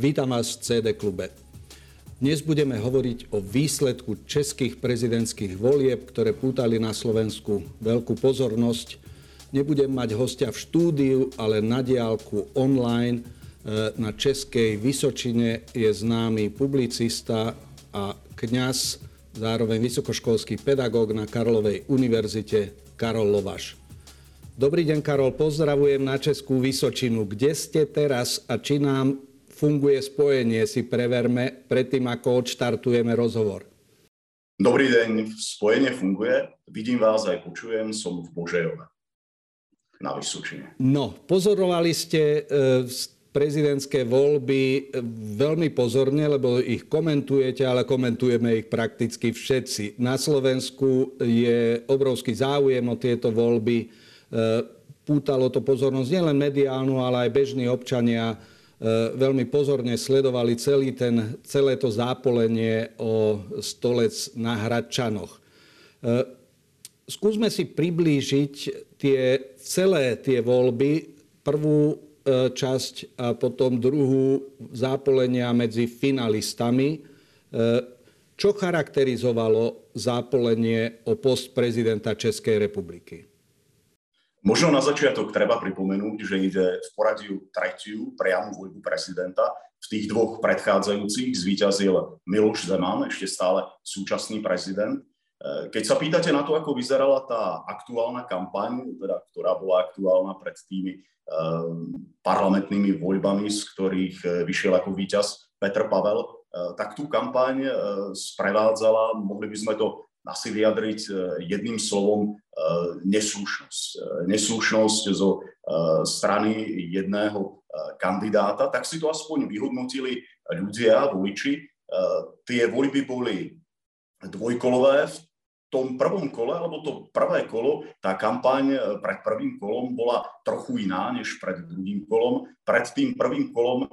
Vítam vás v CD klube. Dnes budeme hovoriť o výsledku českých prezidentských volieb, ktoré pútali na Slovensku veľkú pozornosť. Nebudem mať hostia v štúdiu, ale na diálku online e, na Českej Vysočine je známy publicista a kňaz, zároveň vysokoškolský pedagóg na Karlovej univerzite Karol Lovaš. Dobrý deň, Karol, pozdravujem na Českú Vysočinu. Kde ste teraz a či nám funguje spojenie, si preverme predtým, ako odštartujeme rozhovor. Dobrý deň, spojenie funguje, vidím vás aj počujem, som v Božejove na Vysočine. No, pozorovali ste e, prezidentské voľby e, veľmi pozorne, lebo ich komentujete, ale komentujeme ich prakticky všetci. Na Slovensku je obrovský záujem o tieto voľby. E, pútalo to pozornosť nielen mediálnu, ale aj bežní občania veľmi pozorne sledovali celý ten, celé to zápolenie o stolec na Hradčanoch. E, skúsme si priblížiť tie, celé tie voľby, prvú e, časť a potom druhú zápolenia medzi finalistami. Čo charakterizovalo zápolenie o post prezidenta Českej republiky? Možno na začiatok treba pripomenúť, že ide v poradiu tretiu priamu voľbu prezidenta. V tých dvoch predchádzajúcich zvíťazil Miloš Zeman, ešte stále súčasný prezident. E, keď sa pýtate na to, ako vyzerala tá aktuálna kampaň, teda, ktorá bola aktuálna pred tými e, parlamentnými voľbami, z ktorých e, vyšiel ako víťaz Petr Pavel, tak tú kampaň sprevádzala, mohli by sme to asi vyjadriť e, jedným slovom e, neslušnosť. E, neslušnosť zo strany jedného kandidáta, tak si to aspoň vyhodnotili ľudia, voliči. Tie voľby boli dvojkolové. V tom prvom kole, alebo to prvé kolo, tá kampaň pred prvým kolom bola trochu iná než pred druhým kolom. Pred tým prvým kolom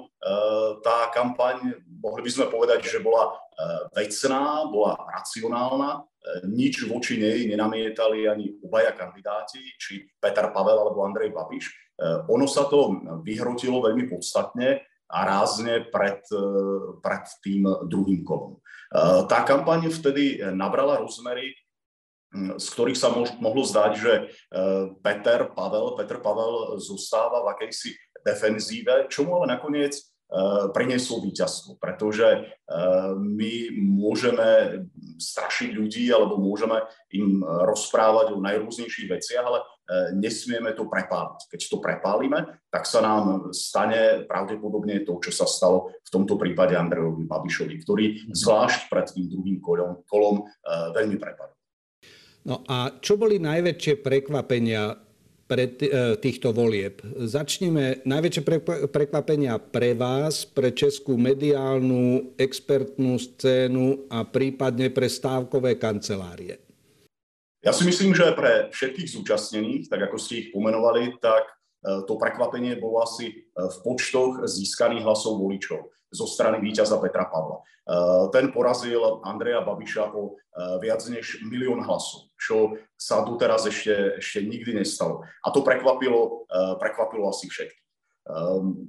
tá kampaň, mohli by sme povedať, že bola vecná, bola racionálna, nič voči nej nenamietali ani obaja kandidáti, či Peter Pavel alebo Andrej Babiš. E, ono sa to vyhrotilo veľmi podstatne a rázne pred, e, pred tým druhým kolom. E, tá kampaň vtedy nabrala rozmery, z ktorých sa mohlo zdať, že Peter Pavel, Peter Pavel zostáva v akejsi defenzíve, čomu ale nakoniec Eh, priniesol víťazstvo, pretože eh, my môžeme strašiť ľudí alebo môžeme im rozprávať o najrôznejších veciach, ale eh, nesmieme to prepáliť. Keď to prepálime, tak sa nám stane pravdepodobne to, čo sa stalo v tomto prípade Andrejovi Babišovi, ktorý mhm. zvlášť pred tým druhým kolom, kolom veľmi prepadol. No a čo boli najväčšie prekvapenia pre e, týchto volieb. Začneme najväčšie prekvapenia pre vás, pre českú mediálnu, expertnú scénu a prípadne pre stávkové kancelárie. Ja si myslím, že pre všetkých zúčastnených, tak ako ste ich pomenovali, tak e, to prekvapenie bolo asi e, v počtoch získaných hlasov voličov zo strany víťaza Petra Pavla. Ten porazil Andreja Babiša o viac než milión hlasov čo sa tu teraz ešte, ešte nikdy nestalo. A to prekvapilo, eh, prekvapilo asi. Ehm,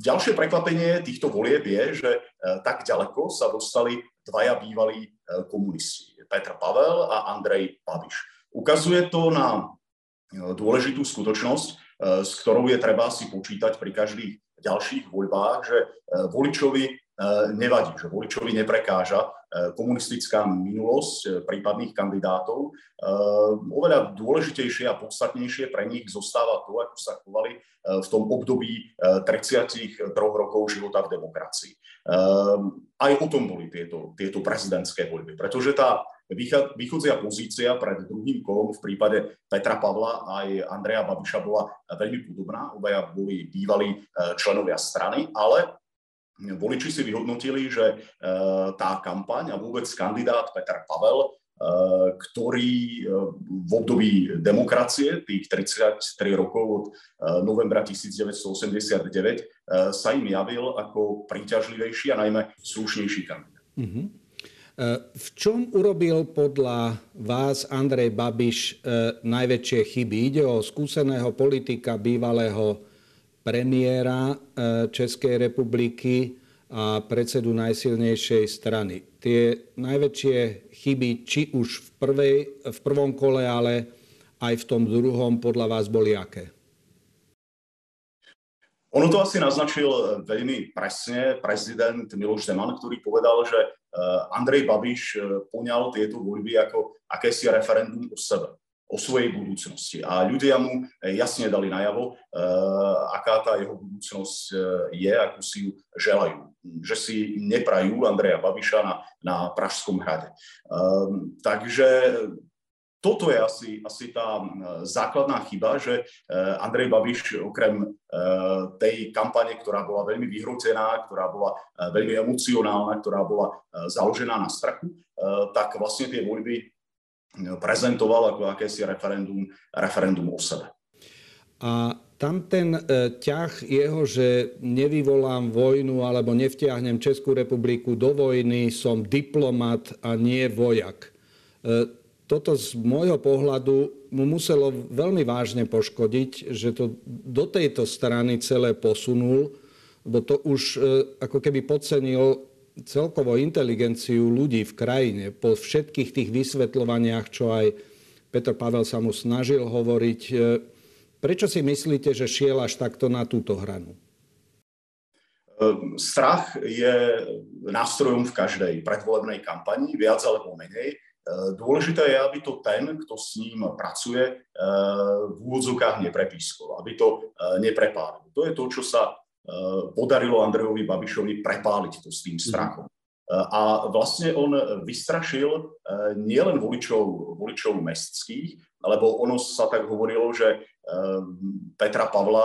ďalšie prekvapenie týchto volieb je, že eh, tak ďaleko sa dostali dvaja bývalí eh, komunisti, Petr Pavel a Andrej Babiš. Ukazuje to na dôležitú skutočnosť, s ktorou je treba si počítať pri každých ďalších voľbách, že voličovi nevadí, že voličovi neprekáža Eh, komunistická minulosť eh, prípadných kandidátov. Eh, oveľa dôležitejšie a podstatnejšie pre nich zostáva to, ako sa chovali v tom období 33 rokov života v demokracii. Aj o tom boli tieto, tieto prezidentské voľby, pretože tá východzia pozícia pred druhým kolom v prípade Petra Pavla aj Andreja Babiša bola veľmi podobná. Obaja boli bývalí členovia strany, ale voliči si vyhodnotili, že e, tá kampaň a vôbec kandidát Peter Pavel, e, ktorý e, v období demokracie, tých 33 rokov od novembra 1989, sa im javil ako príťažlivejší a najmä slušnejší kandidát. Mm-hmm. V čom urobil podľa vás Andrej Babiš najväčšie chyby? Ide o skúseného politika, bývalého premiéra e, Českej republiky a predsedu najsilnejšej strany. Tie najväčšie chyby, či už v, prvej, v prvom kole, ale aj v tom druhom, podľa vás boli aké? Ono to asi naznačil eh, veľmi presne prezident Miloš Zeman, ktorý povedal, že eh, Andrej Babiš poňal tieto voľby ako akési referendum o sebe, o svojej budúcnosti. A ľudia mu jasne dali najavo, aká tá jeho budúcnosť je, akú si ju želajú. Že si neprajú Andreja Babiša na, na Pražskom hrade. Ehm, takže toto je asi, asi tá základná chyba, že Andrej Babiš okrem tej kampane, ktorá bola veľmi vyhrotená, ktorá bola veľmi emocionálna, ktorá bola založená na strachu, tak vlastne tie voľby prezentoval ako akési referendum, referendum o sebe. A tam ten ťah jeho, že nevyvolám vojnu alebo nevtiahnem Českú republiku do vojny, som diplomat a nie vojak toto z môjho pohľadu mu muselo veľmi vážne poškodiť, že to do tejto strany celé posunul, lebo to už e, ako keby podcenil celkovo inteligenciu ľudí v krajine po všetkých tých vysvetľovaniach, čo aj Petr Pavel sa mu snažil hovoriť. E, prečo si myslíte, že šiel až takto na túto hranu? E, strach je nástrojom v každej predvolebnej kampani, viac alebo menej. Eh, dôležité je, aby to ten, kto s ním pracuje, v úvodzovkách neprepískol, aby to neprepálil. To je to, čo sa podarilo Andrejovi Babišovi prepáliť to s tým mhm. strachom. A vlastne on vystrašil nielen voličov, voličov mestských, lebo ono sa tak hovorilo, že Petra Pavla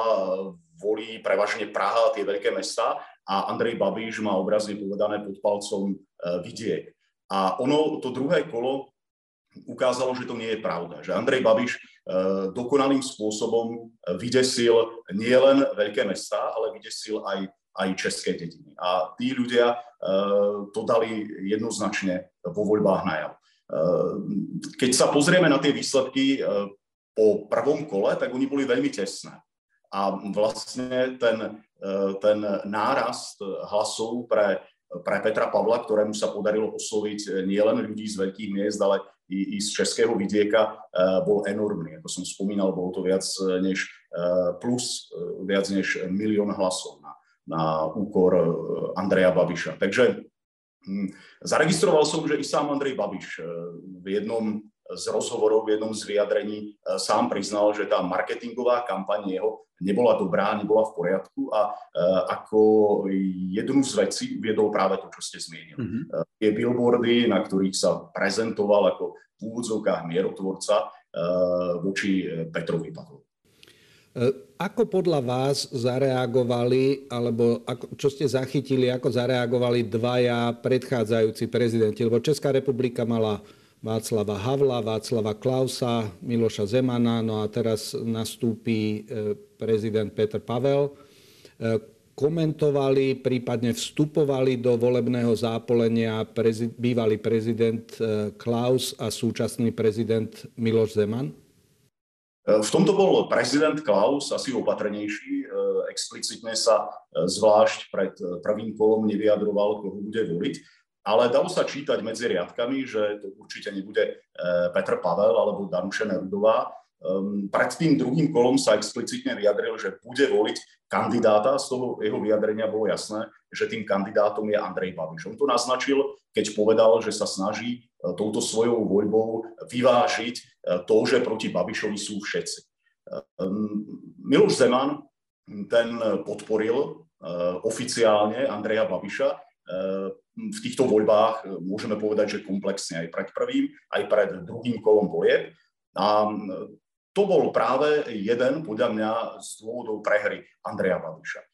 volí prevažne Praha a tie veľké mesta a Andrej Babiš má obrazne povedané pod palcom vidiek. A ono, to druhé kolo ukázalo, že to nie je pravda. Že Andrej Babiš dokonalým spôsobom vydesil nielen veľké mestá, ale vydesil aj, aj české dediny. A tí ľudia e, to dali jednoznačne vo voľbách najav. E, keď sa pozrieme na tie výsledky po prvom kole, tak oni boli veľmi tesné. A vlastne ten, ten nárast hlasov pre pre Petra Pavla, ktorému sa podarilo osloviť eh, nielen ľudí z veľkých miest, ale i, i z českého vidieka, eh, bol enormný. Ako som spomínal, bolo to viac eh, než plus viac než milión hlasov na, na úkor Andreja Babiša. Takže hm, zaregistroval som, že i sám Andrej Babiš v jednom z rozhovorov, v jednom z vyjadrení sám priznal, že tá marketingová kampaň jeho nebola dobrá, nebola v poriadku a uh, ako jednu z vecí uviedol práve to, čo ste zmienili. Mm-hmm. Tie billboardy, na ktorých sa prezentoval ako v úvodzovkách mierotvorca voči Petrovi Pavlovi. Ako podľa vás zareagovali, alebo ako, čo ste zachytili, ako zareagovali dvaja predchádzajúci prezidenti? Lebo Česká republika mala Václava Havla, Václava Klausa, Miloša Zemana, no a teraz nastúpi e, prezident Petr Pavel. E, komentovali, prípadne vstupovali do volebného zápolenia prezid, bývalý prezident e, Klaus a súčasný prezident Miloš Zeman? V tomto bol prezident Klaus asi opatrnejší. Explicitne sa zvlášť pred prvým kolom nevyjadroval, koho bude voliť ale dalo sa čítať medzi riadkami, že to určite nebude e, Petr Pavel alebo Danuše Nerudová. Ehm, pred tým druhým kolom sa explicitne vyjadril, že bude voliť kandidáta, z toho jeho vyjadrenia bolo jasné, že tým kandidátom je Andrej Babiš. On to naznačil, keď povedal, že sa snaží e, touto svojou voľbou vyvážiť e, to, že proti Babišovi sú všetci. Ehm, Miloš Zeman ten podporil oficiálne Andreja Babiša, v týchto voľbách e, môžeme povedať, že komplexne aj pred prvým, aj pred druhým kolom volieb. A to bol práve jeden, podľa mňa, z dôvodov prehry Andreja Babiša. E,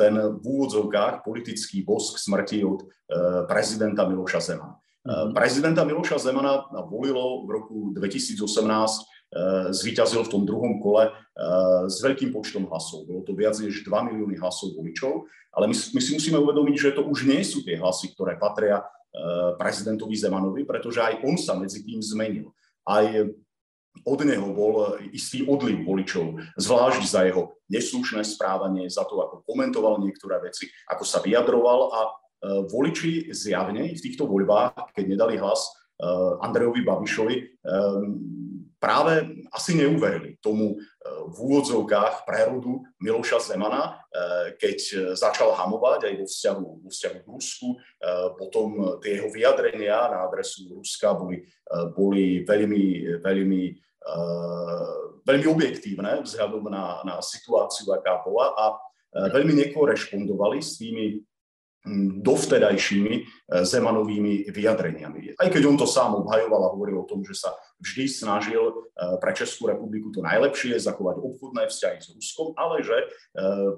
ten v úvodzovkách politický bosk smrti od e, prezidenta Miloša Zemana. Mm-hmm. Prezidenta Miloša Zemana volilo v roku 2018 zvíťazil v tom druhom kole s veľkým počtom hlasov. Bolo to viac než 2 milióny hlasov voličov ale my, my si musíme uvedomiť, že to už nie sú tie hlasy, ktoré patria uh, prezidentovi Zemanovi, pretože aj on sa medzi tým zmenil. Aj od neho bol istý odliv voličov, zvlášť za jeho neslušné správanie, za to, ako komentoval niektoré veci, ako sa vyjadroval a voliči zjavne v týchto voľbách, keď nedali hlas Andrejovi Babišovi, práve asi neuverili tomu v úvodzovkách prerodu Miloša Zemana, keď začal hamovať aj vo vzťahu, vo vzťahu k Rusku. Potom tie jeho vyjadrenia na adresu Ruska boli, boli veľmi, veľmi veľmi objektívne vzhľadom na, na situáciu, aká bola a veľmi nekorešpondovali s tými dovtedajšími e, Zemanovými vyjadreniami. Aj keď on to sám obhajoval a hovoril o tom, že sa vždy snažil e, pre Českú republiku to najlepšie, zachovať obchodné vzťahy s Ruskom, ale že e,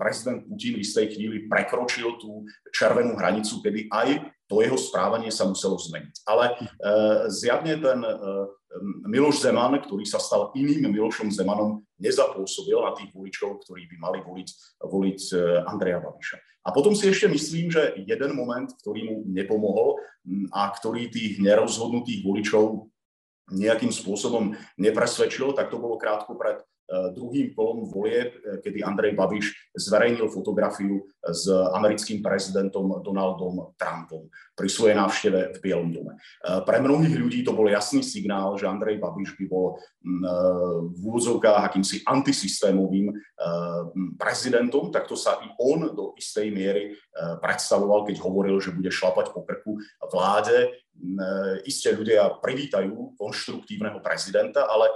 prezident Putin v istej chvíli prekročil tú červenú hranicu, kedy aj to jeho správanie sa muselo zmeniť. Ale zjavne ten Miloš Zeman, ktorý sa stal iným Milošom Zemanom, nezapôsobil na tých voličov, ktorí by mali voliť, voliť Andreja Babiša. A potom si ešte myslím, že jeden moment, ktorý mu nepomohol a ktorý tých nerozhodnutých voličov nejakým spôsobom nepresvedčil, tak to bolo krátko pred druhým kolom volieb, eh, kedy Andrej Babiš zverejnil fotografiu s americkým prezidentom Donaldom Trumpom pri svojej návšteve v Bielom dome. Eh, pre mnohých ľudí to bol jasný signál, že Andrej Babiš by bol mm, v úvodzovkách akýmsi antisystémovým prezidentom, tak to sa i on do istej miery predstavoval, keď hovoril, že bude šlapať po krku vláde E, Isté ľudia privítajú konštruktívneho prezidenta, ale e,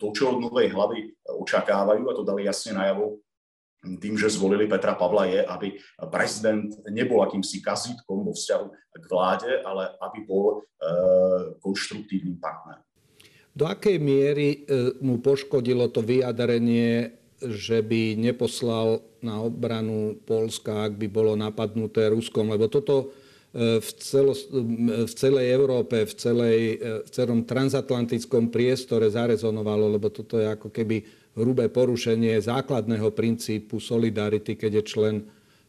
to, čo od novej hlavy očakávajú, a to dali jasne najavo tým, že zvolili Petra Pavla, je, aby prezident nebol akýmsi kazítkom vo vzťahu k vláde, ale aby bol e, konštruktívnym partnerom. Do akej miery mu poškodilo to vyjadrenie, že by neposlal na obranu Polska, ak by bolo napadnuté Ruskom? Lebo toto v, celo, v celej Európe, v, celej, v celom transatlantickom priestore zarezonovalo, lebo toto je ako keby hrubé porušenie základného princípu solidarity, keď je člen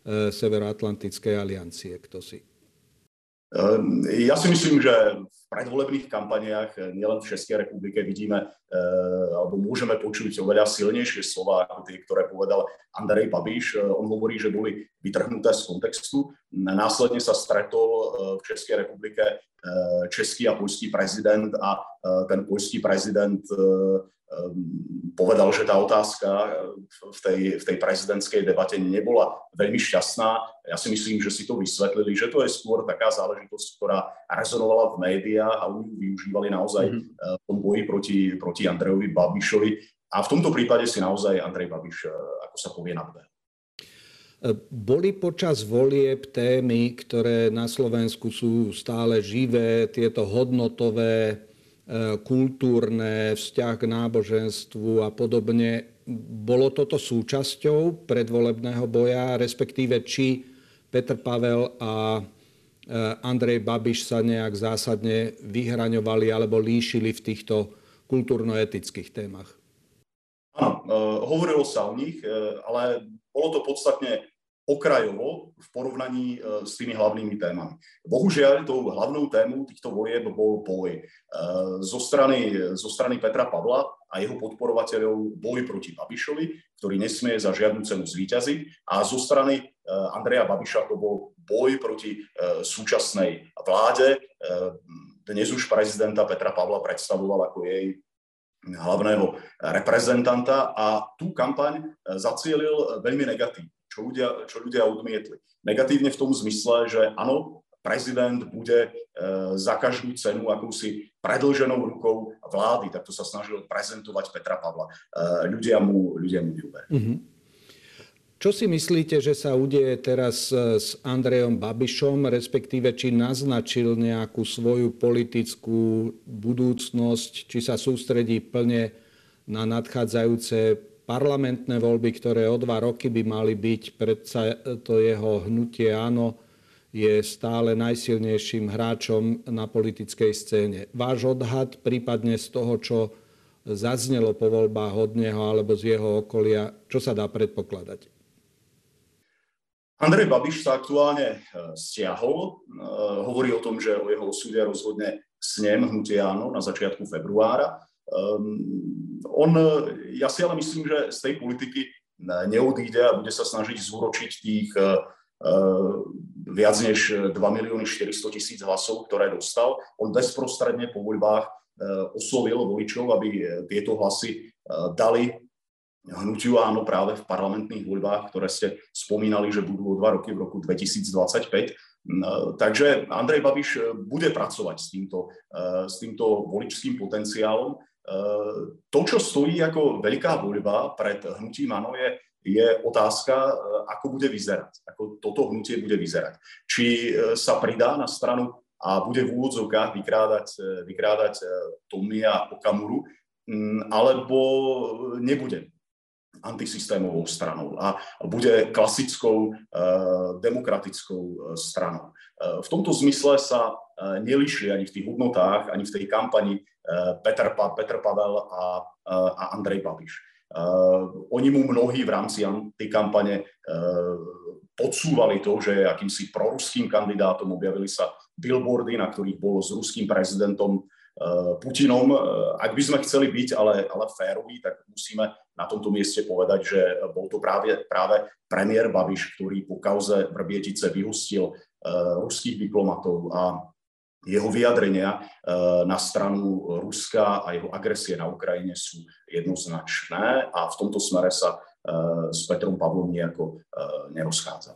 Severoatlantickej aliancie. Kto si? Ehm, ja si myslím, že v predvolebných kampaniách eh, nielen v Českej republike vidíme eh, alebo môžeme počuť oveľa silnejšie slova ako tie, ktoré povedal Andrej Babiš. Eh, on hovorí, že boli vytrhnuté z kontextu. Následne sa stretol v Českej republike český a poľský prezident a ten poľský prezident povedal, že tá otázka v tej, v tej prezidentskej debate nebola veľmi šťastná. Ja si myslím, že si to vysvetlili, že to je skôr taká záležitosť, ktorá rezonovala v médiách a oni využívali naozaj mm-hmm. v tom boji proti, proti Andrejovi Babišovi. A v tomto prípade si naozaj Andrej Babiš, eh, ako sa povie, nadbehol. Boli počas volieb témy, ktoré na Slovensku sú stále živé, tieto hodnotové kultúrne, vzťah k náboženstvu a podobne. Bolo toto súčasťou predvolebného boja, respektíve či Petr Pavel a e, Andrej Babiš sa nejak zásadne vyhraňovali alebo líšili v týchto kultúrno-etických témach? Áno, e, hovorilo sa o nich, ale bolo to podstatne okrajovo v porovnaní e, s tými hlavnými témami. Bohužiaľ, tou hlavnou témou týchto volieb bol boj e, zo strany, zo strany Petra Pavla a jeho podporovateľov boj proti Babišovi, ktorý nesmie za žiadnu cenu zvíťaziť a zo strany e, Andreja Babiša to bol boj proti súčasnej vláde. Dnes už prezidenta Petra Pavla predstavoval ako jej hlavného reprezentanta a tú kampaň zacielil veľmi negatívne čo ľudia, čo ľudia odmietli. Negatívne v tom zmysle, že áno, prezident bude e, za každú cenu akúsi predlženou rukou vlády, tak to sa snažil prezentovať Petra Pavla. E, ľudia mu, ľudia mu neúverili. Mm-hmm. Čo si myslíte, že sa udeje teraz e, s Andrejom Babišom, respektíve či naznačil nejakú svoju politickú budúcnosť, či sa sústredí plne na nadchádzajúce parlamentné voľby, ktoré o dva roky by mali byť, predsa to jeho hnutie áno je stále najsilnejším hráčom na politickej scéne. Váš odhad, prípadne z toho, čo zaznelo po voľbách od neho alebo z jeho okolia, čo sa dá predpokladať? Andrej Babiš sa aktuálne e, stiahol. E, hovorí o tom, že o jeho osude rozhodne snem hnutie áno na začiatku februára. On, ja si ale myslím, že z tej politiky neodíde a bude sa snažiť zúročiť tých viac než 2 milióny 400 tisíc hlasov, ktoré dostal. On bezprostredne po voľbách oslovil voličov, aby tieto hlasy dali hnutiu áno práve v parlamentných voľbách, ktoré ste spomínali, že budú o dva roky v roku 2025. Takže Andrej Babiš bude pracovať s týmto, s týmto voličským potenciálom. To, čo stojí ako veľká voľba pred hnutím áno, je, je otázka, ako bude vyzerať, ako toto hnutie bude vyzerať. Či sa pridá na stranu a bude v úvodzovkách vykrádať, vykrádať Tomia Okamuru, alebo nebude antisystémovou stranou a bude klasickou eh, demokratickou eh, stranou. Eh, v tomto zmysle sa neliší ani v tých hodnotách, ani v tej kampani Petr, pa, Petr Pavel a, a Andrej Babiš. Oni mu mnohí v rámci tej kampane podsúvali to, že je akýmsi proruským kandidátom, objavili sa billboardy, na ktorých bolo s ruským prezidentom Eh, Putinom. Eh, ak by sme chceli byť ale, ale féroví, tak musíme na tomto mieste povedať, že bol to práve, práve premiér Babiš, ktorý po kauze Vrbietice vyhustil uh, ruských diplomatov a jeho vyjadrenia uh, na stranu Ruska a jeho agresie na Ukrajine sú jednoznačné a v tomto smere sa uh, s Petrom Pavlom nejako nerozchádza.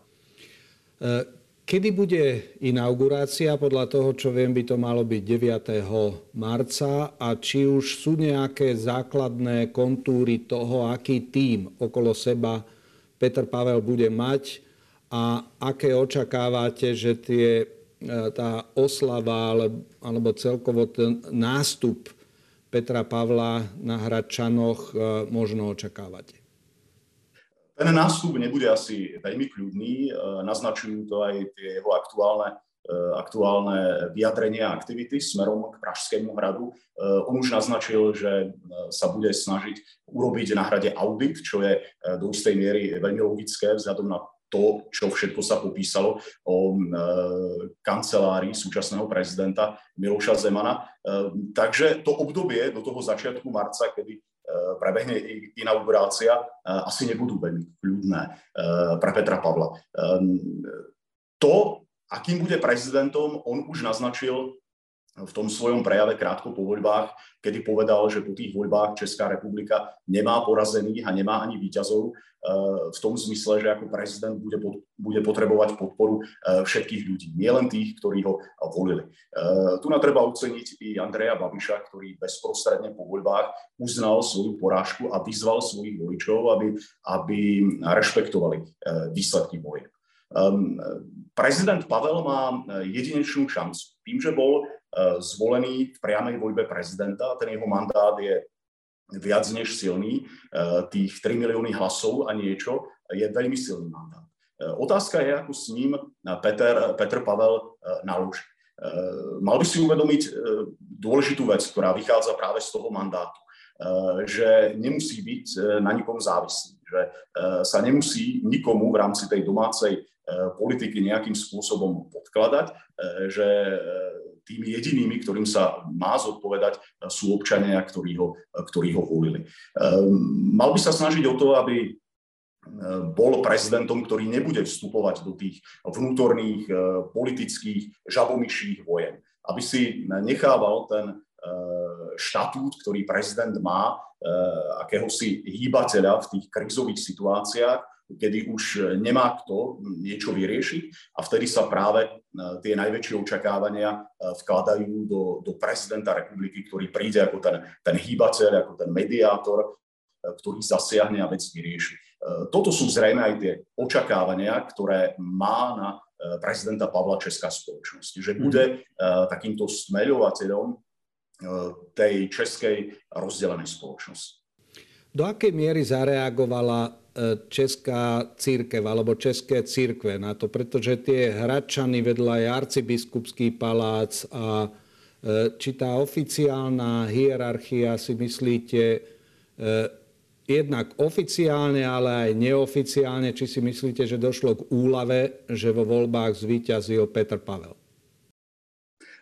Kedy bude inaugurácia? Podľa toho, čo viem, by to malo byť 9. marca. A či už sú nejaké základné kontúry toho, aký tím okolo seba Peter Pavel bude mať a aké očakávate, že tie, tá oslava alebo celkovo ten nástup Petra Pavla na Hradčanoch e, možno očakávate? Ten nástup nebude asi veľmi kľudný, e, naznačujú to aj tie jeho aktuálne, e, aktuálne vyjadrenia a aktivity smerom k Pražskému hradu. E, on už naznačil, že sa bude snažiť urobiť na hrade audit, čo je do istej miery veľmi logické vzhľadom na to, čo všetko sa popísalo o e, kancelárii súčasného prezidenta Miloša Zemana. E, takže to obdobie do toho začiatku marca, kedy Eh, prebehne inaugurácia, asi nebudú veľmi kľudné pre Petra Pavla. To, akým bude prezidentom, on už naznačil v tom svojom prejave krátko po voľbách, kedy povedal, že po tých voľbách Česká republika nemá porazených a nemá ani výťazov, v tom zmysle, že ako prezident bude, pod, bude potrebovať podporu všetkých ľudí, nielen tých, ktorí ho volili. Tu na treba oceniť i Andreja Babiša, ktorý bezprostredne po voľbách uznal svoju porážku a vyzval svojich voličov, aby, aby rešpektovali výsledky boje. Um, prezident Pavel má jedinečnú šancu. Tým, že bol Eh, zvolený v priamej voľbe prezidenta. Ten jeho mandát je viac než silný. Eh, tých 3 milióny hlasov a niečo je veľmi silný mandát. Eh, otázka je, ako s ním Peter, Petr Pavel naloží. Mal by si uvedomiť dôležitú vec, ktorá vychádza práve z toho mandátu, že nemusí byť na nikom závislý, že sa nemusí nikomu v rámci tej domácej politiky nejakým spôsobom podkladať, že tými jedinými, ktorým sa má zodpovedať, sú občania, ktorí ho, ktorí ho volili. Mal by sa snažiť o to, aby bol prezidentom, ktorý nebude vstupovať do tých vnútorných politických žabomyších vojen. Aby si nechával ten štatút, ktorý prezident má, akéhosi hýbateľa v tých krizových situáciách, kedy už nemá kto niečo vyriešiť a vtedy sa práve e, tie najväčšie očakávania e, vkladajú do, do prezidenta republiky, ktorý príde ako ten, ten hýbateľ, ako ten mediátor, e, ktorý zasiahne a vec vyrieši. Toto sú zrejme aj tie očakávania, ktoré má na prezidenta Pavla Česká spoločnosť, že bude takýmto stmeľovateľom tej českej rozdelenej spoločnosti. Do akej miery zareagovala česká církev alebo české církve na to, pretože tie Hradčany vedľa je arcibiskupský palác a e, či tá oficiálna hierarchia si myslíte e, jednak oficiálne, ale aj neoficiálne, či si myslíte, že došlo k úlave, že vo voľbách zvíťazil Petr Pavel?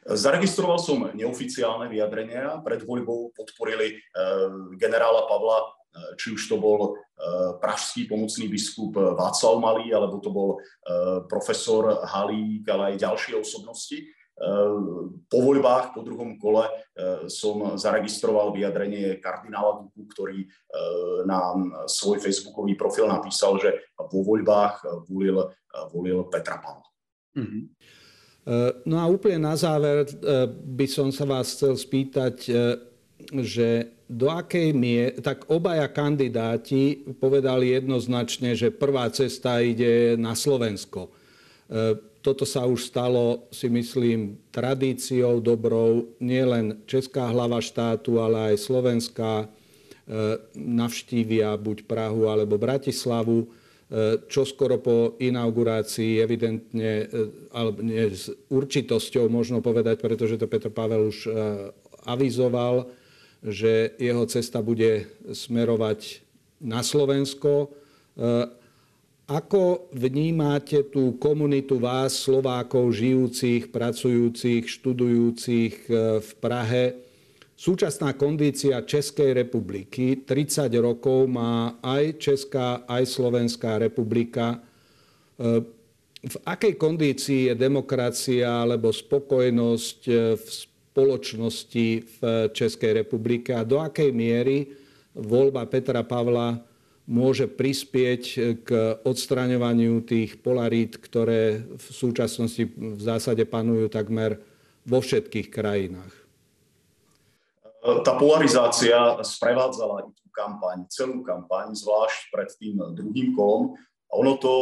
Zaregistroval som neoficiálne vyjadrenia. Pred voľbou podporili generála Pavla či už to bol pražský pomocný biskup Václav Malý, alebo to bol profesor Halík, ale aj ďalšie osobnosti. Po voľbách, po druhom kole som zaregistroval vyjadrenie kardinála Duku, ktorý na svoj facebookový profil napísal, že vo voľbách volil, volil Petra Pavla. Mm-hmm. No a úplne na záver by som sa vás chcel spýtať, že do akej mie, tak obaja kandidáti povedali jednoznačne, že prvá cesta ide na Slovensko. E, toto sa už stalo, si myslím, tradíciou dobrou. Nielen česká hlava štátu, ale aj slovenská e, navštívia buď Prahu alebo Bratislavu. E, čo skoro po inaugurácii evidentne, alebo s určitosťou možno povedať, pretože to Petr Pavel už avizoval, že jeho cesta bude smerovať na Slovensko. Eh, ako vnímate tú komunitu vás, Slovákov, žijúcich, pracujúcich, študujúcich eh, v Prahe? Súčasná kondícia Českej republiky, 30 rokov má aj Česká, aj Slovenská republika. Eh, v akej kondícii je demokracia alebo spokojnosť v spoločnosti v Českej republike a do akej miery voľba Petra Pavla môže prispieť k odstraňovaniu tých polarít, ktoré v súčasnosti v zásade panujú takmer vo všetkých krajinách. Tá polarizácia sprevádzala i tú kampaň, celú kampaň, zvlášť pred tým druhým kolom. A ono to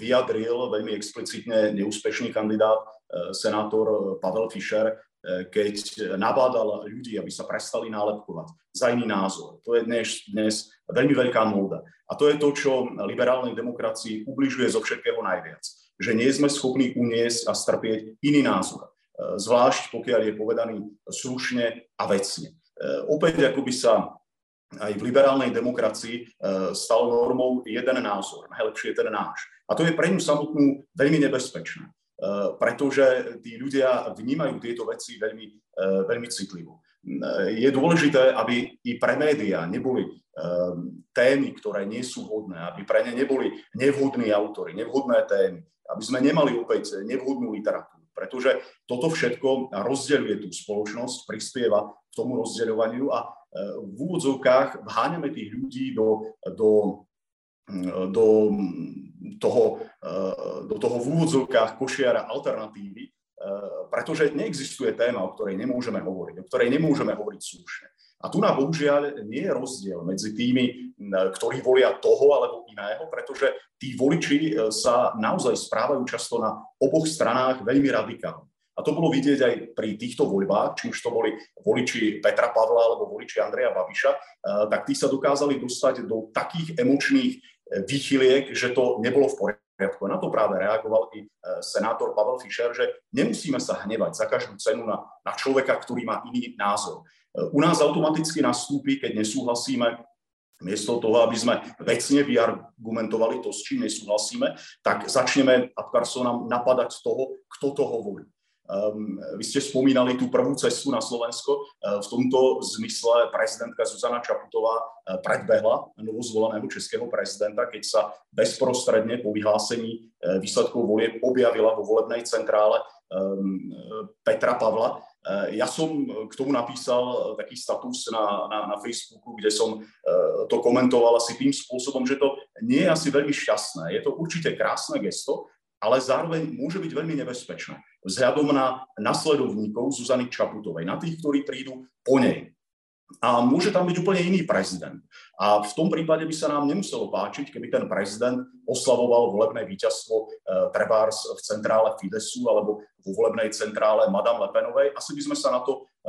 vyjadril veľmi explicitne neúspešný kandidát, eh, senátor Pavel Fischer, Eh, keď nabádal ľudí, aby sa prestali nálepkovať za iný názor. To je dnes, dnes veľmi veľká móda. A to je to, čo liberálnej demokracii ubližuje zo všetkého najviac. Že nie sme schopní uniesť a strpieť iný názor. Eh, zvlášť pokiaľ je povedaný slušne a vecne. Eh, opäť ako by sa aj v liberálnej demokracii stal normou jeden názor, najlepšie je ten náš. A to je pre ňu samotnú veľmi nebezpečné. Eh, pretože tí ľudia vnímajú tieto veci veľmi, eh, veľmi citlivo. Eh, je dôležité, aby i pre médiá neboli témy, ktoré nie sú vhodné, aby pre ne neboli nevhodní autory, nevhodné témy, aby sme nemali opäť nevhodnú literatúru, pretože toto všetko rozdeľuje tú spoločnosť, prispieva k tomu rozdeľovaniu a v úvodzovkách vháňame tých ľudí do, do, do toho, eh, do toho v úvodzovkách košiara alternatívy, eh, pretože neexistuje téma, o ktorej nemôžeme hovoriť, o ktorej nemôžeme hovoriť slušne. A tu na bohužiaľ nie je rozdiel medzi tými, ktorí volia toho alebo iného, pretože tí voliči eh, sa naozaj správajú často na oboch stranách veľmi radikálne. A to bolo vidieť aj pri týchto voľbách, či už to boli voliči Petra Pavla alebo voliči Andreja Babiša, tak tí sa dokázali dostať do takých emočných výchyliek, že to nebolo v poriadku. Na to práve reagoval i e, senátor Pavel Fischer, že nemusíme sa hnevať za každú cenu na, na človeka, ktorý má iný názor. E, u nás automaticky nastúpi, keď nesúhlasíme, miesto toho, aby sme vecne vyargumentovali to, s čím nesúhlasíme, tak začneme ad personam napadať toho, kto to hovorí. Um, vy ste spomínali tú prvú cestu na Slovensko. Uh, v tomto zmysle prezidentka Zuzana Čaputová uh, predbehla novozvoleného českého prezidenta, keď sa bezprostredne po vyhlásení výsledkov volie objavila vo volebnej centrále Petra Pavla. Ja som k tomu napísal taký status na, na, na Facebooku, kde som to komentoval asi tým spôsobom, že to nie je asi veľmi šťastné. Je to určite krásne gesto, ale zároveň môže byť veľmi nebezpečné vzhľadom na nasledovníkov Zuzany Čaputovej, na tých, ktorí prídu po nej. A môže tam byť úplne iný prezident. A v tom prípade by sa nám nemuselo páčiť, keby ten prezident oslavoval volebné víťazstvo e, trebárs v centrále Fidesu alebo vo volebnej centrále Madame Lepenovej. Asi by sme sa na to e,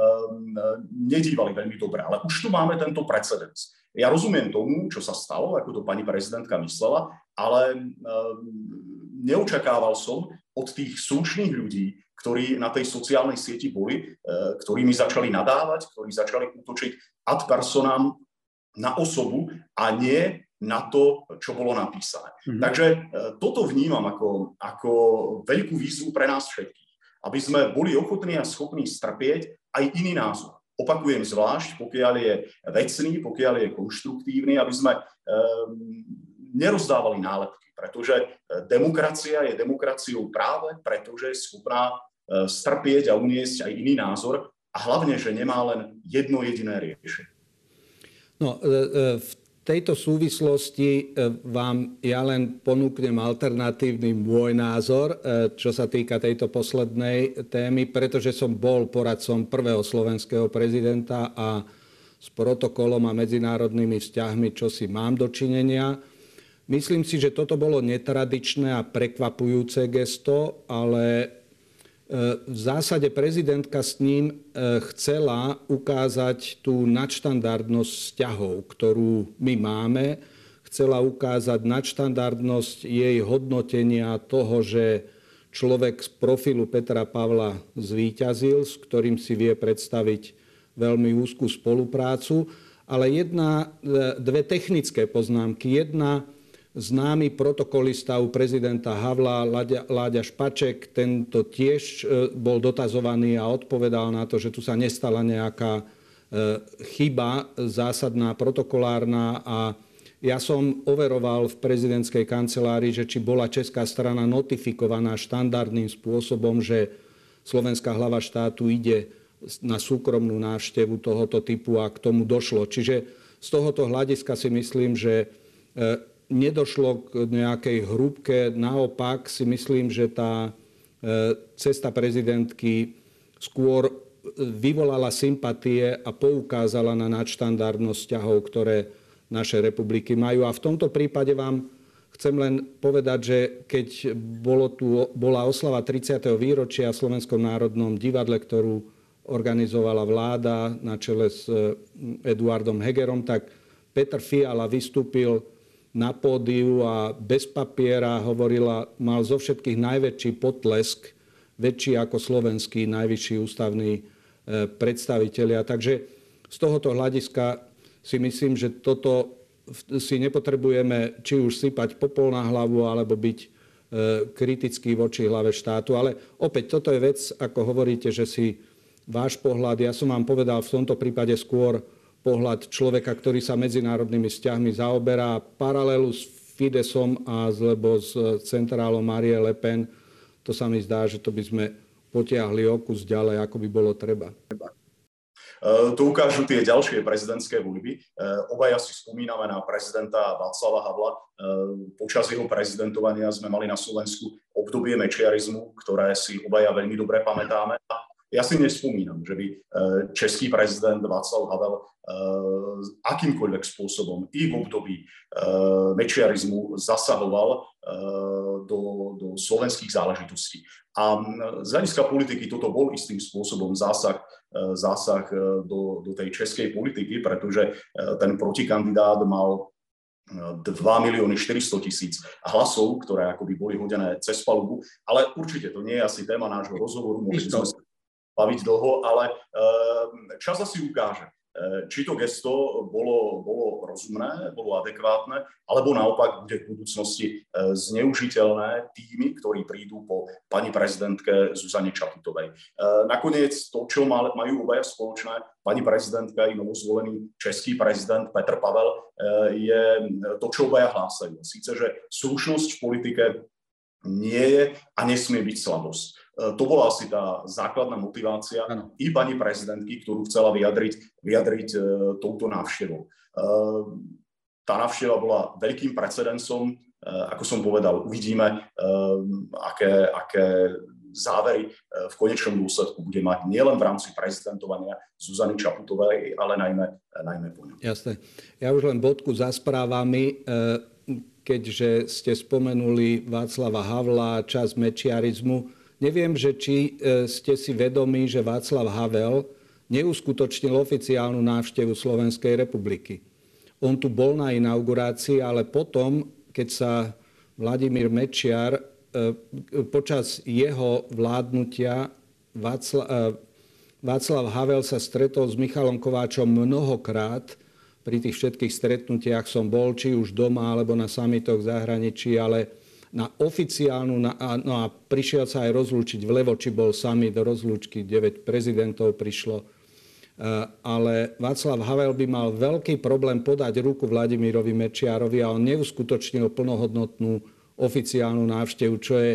nedívali veľmi dobre. Ale už tu máme tento precedens. Ja rozumiem tomu, čo sa stalo, ako to pani prezidentka myslela, ale e, neočakával som, od tých slušných ľudí, ktorí na tej sociálnej sieti boli, e, ktorými začali nadávať, ktorí začali útočiť ad personám na osobu a nie na to, čo bolo napísané. Mm-hmm. Takže e, toto vnímam ako, ako veľkú výzvu pre nás všetkých. aby sme boli ochotní a schopní strpieť aj iný názor. Opakujem zvlášť, pokiaľ je vecný, pokiaľ je konštruktívny, aby sme um, nerozdávali nálepky, pretože demokracia je demokraciou práve, pretože je schopná uh, strpieť a uniesť aj iný názor a hlavne, že nemá len jedno jediné riešenie. No, v tejto súvislosti e, vám ja len ponúknem alternatívny môj názor, e, čo sa týka tejto poslednej témy, pretože som bol poradcom prvého slovenského prezidenta a s protokolom a medzinárodnými vzťahmi, čo si mám dočinenia. Myslím si, že toto bolo netradičné a prekvapujúce gesto, ale v zásade prezidentka s ním e, chcela ukázať tú nadštandardnosť vzťahov, ktorú my máme. Chcela ukázať nadštandardnosť jej hodnotenia toho, že človek z profilu Petra Pavla zvíťazil, s ktorým si vie predstaviť veľmi úzkú spoluprácu. Ale jedna, e, dve technické poznámky. Jedna, známy protokolista u prezidenta Havla, Láďa Špaček, tento tiež e, bol dotazovaný a odpovedal na to, že tu sa nestala nejaká e, chyba zásadná, protokolárna a ja som overoval v prezidentskej kancelárii, že či bola česká strana notifikovaná štandardným spôsobom, že slovenská hlava štátu ide na súkromnú návštevu tohoto typu a k tomu došlo. Čiže z tohoto hľadiska si myslím, že e, nedošlo k nejakej hrúbke. Naopak si myslím, že tá e, cesta prezidentky skôr vyvolala sympatie a poukázala na nadštandardnosť vzťahov, ktoré naše republiky majú. A v tomto prípade vám chcem len povedať, že keď bolo tu, bola oslava 30. výročia v Slovenskom národnom divadle, ktorú organizovala vláda na čele s e, Eduardom Hegerom, tak Petr Fiala vystúpil na pódiu a bez papiera hovorila, mal zo všetkých najväčší potlesk, väčší ako slovenský najvyšší ústavný e, predstavitelia. Takže z tohoto hľadiska si myslím, že toto si nepotrebujeme či už sypať popol na hlavu, alebo byť e, kritický voči hlave štátu. Ale opäť, toto je vec, ako hovoríte, že si váš pohľad, ja som vám povedal v tomto prípade skôr pohľad človeka, ktorý sa medzinárodnými vzťahmi zaoberá. Paralelu s Fidesom a lebo s centrálom Marie Le Pen, to sa mi zdá, že to by sme potiahli o kus ďalej, ako by bolo treba. To ukážu tie ďalšie prezidentské voľby. Obaja si spomíname na prezidenta Václava Havla. Počas jeho prezidentovania sme mali na Slovensku obdobie mečiarizmu, ktoré si obaja veľmi dobre pamätáme. Ja si nespomínam, že by e, český prezident Václav Havel e, akýmkoľvek spôsobom i v období e, mečiarizmu zasahoval do, do slovenských záležitostí. A z hľadiska politiky toto bol istým spôsobom zásah, zásah do, do tej českej politiky, pretože ten protikandidát mal 2 milióny 400 tisíc hlasov, ktoré akoby boli hodené cez palubu, ale určite to nie je asi téma nášho rozhovoru, mohli sme baviť dlho, ale ehm, čas asi ukáže, ehm, či to gesto bolo, bolo rozumné, bolo adekvátne, alebo naopak bude v budúcnosti ehm, zneužiteľné tými, ktorí prídu po pani prezidentke Zuzane Čaputovej. Nakoniec to, čo majú obaja spoločné, pani prezidentka i novozvolený český prezident Petr Pavel, je to, čo obaja hlásajú. Síce, že slušnosť v politike nie je a nesmie byť slabosť. E, to bola asi tá základná motivácia ano. i pani prezidentky, ktorú chcela vyjadriť, vyjadriť e, touto návštevou. E, tá návšteva bola veľkým precedensom, ako som povedal, uvidíme, aké, aké závery v konečnom dôsledku bude mať nielen v rámci prezidentovania Zuzany Čaputovej, ale najmä, najmä po ňom. Jasné. Ja už len bodku za správami keďže ste spomenuli Václava Havla, čas mečiarizmu. Neviem, že či e, ste si vedomí, že Václav Havel neuskutočnil oficiálnu návštevu Slovenskej republiky. On tu bol na inaugurácii, ale potom, keď sa Vladimír Mečiar e, počas jeho vládnutia Václav, e, Václav Havel sa stretol s Michalom Kováčom mnohokrát pri tých všetkých stretnutiach som bol, či už doma, alebo na samitoch v zahraničí, ale na oficiálnu, na, no a prišiel sa aj rozlúčiť v Levoči, bol sami do rozlúčky, 9 prezidentov prišlo. E, ale Václav Havel by mal veľký problém podať ruku Vladimírovi Mečiarovi a on neuskutočnil plnohodnotnú oficiálnu návštevu, čo je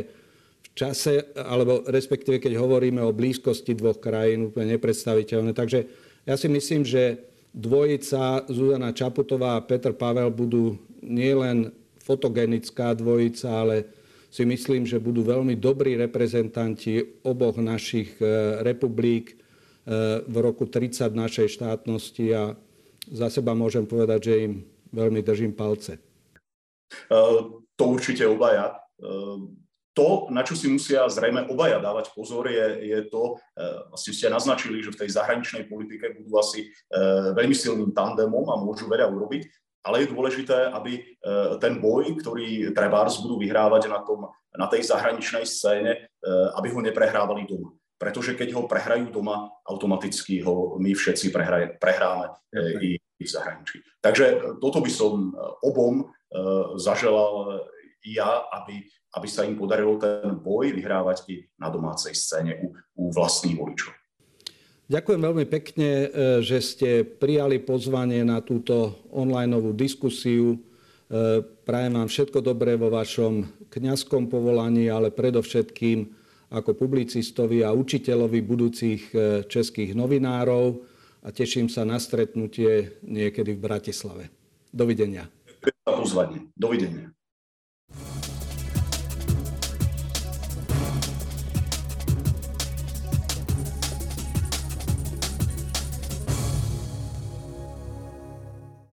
v čase, alebo respektíve keď hovoríme o blízkosti dvoch krajín, úplne nepredstaviteľné. Takže ja si myslím, že dvojica Zuzana Čaputová a Petr Pavel budú nielen fotogenická dvojica, ale si myslím, že budú veľmi dobrí reprezentanti oboch našich e, republik e, v roku 30 našej štátnosti a za seba môžem povedať, že im veľmi držím palce. E, to určite obaja. To, na čo si musia zrejme obaja dávať pozor, je, je to, vlastne ste naznačili, že v tej zahraničnej politike budú asi veľmi silným tandemom a môžu veľa urobiť ale je dôležité, aby e, ten boj, ktorý Trebárs budú vyhrávať na, tom, na tej zahraničnej scéne, e, aby ho neprehrávali doma. Pretože keď ho prehrajú doma, automaticky ho my všetci prehraje, prehráme okay. i, i v zahraničí. Takže toto by som obom zaželal i ja, aby, aby sa im podarilo ten boj vyhrávať i na domácej scéne u, u vlastných voličov. Ďakujem veľmi pekne, e, že ste prijali pozvanie na túto online diskusiu. E, prajem vám všetko dobré vo vašom kňazskom povolaní, ale predovšetkým ako publicistovi a učiteľovi budúcich e, českých novinárov a teším sa na stretnutie niekedy v Bratislave. Dovidenia. Ďakujem za pozvanie. Dovidenia.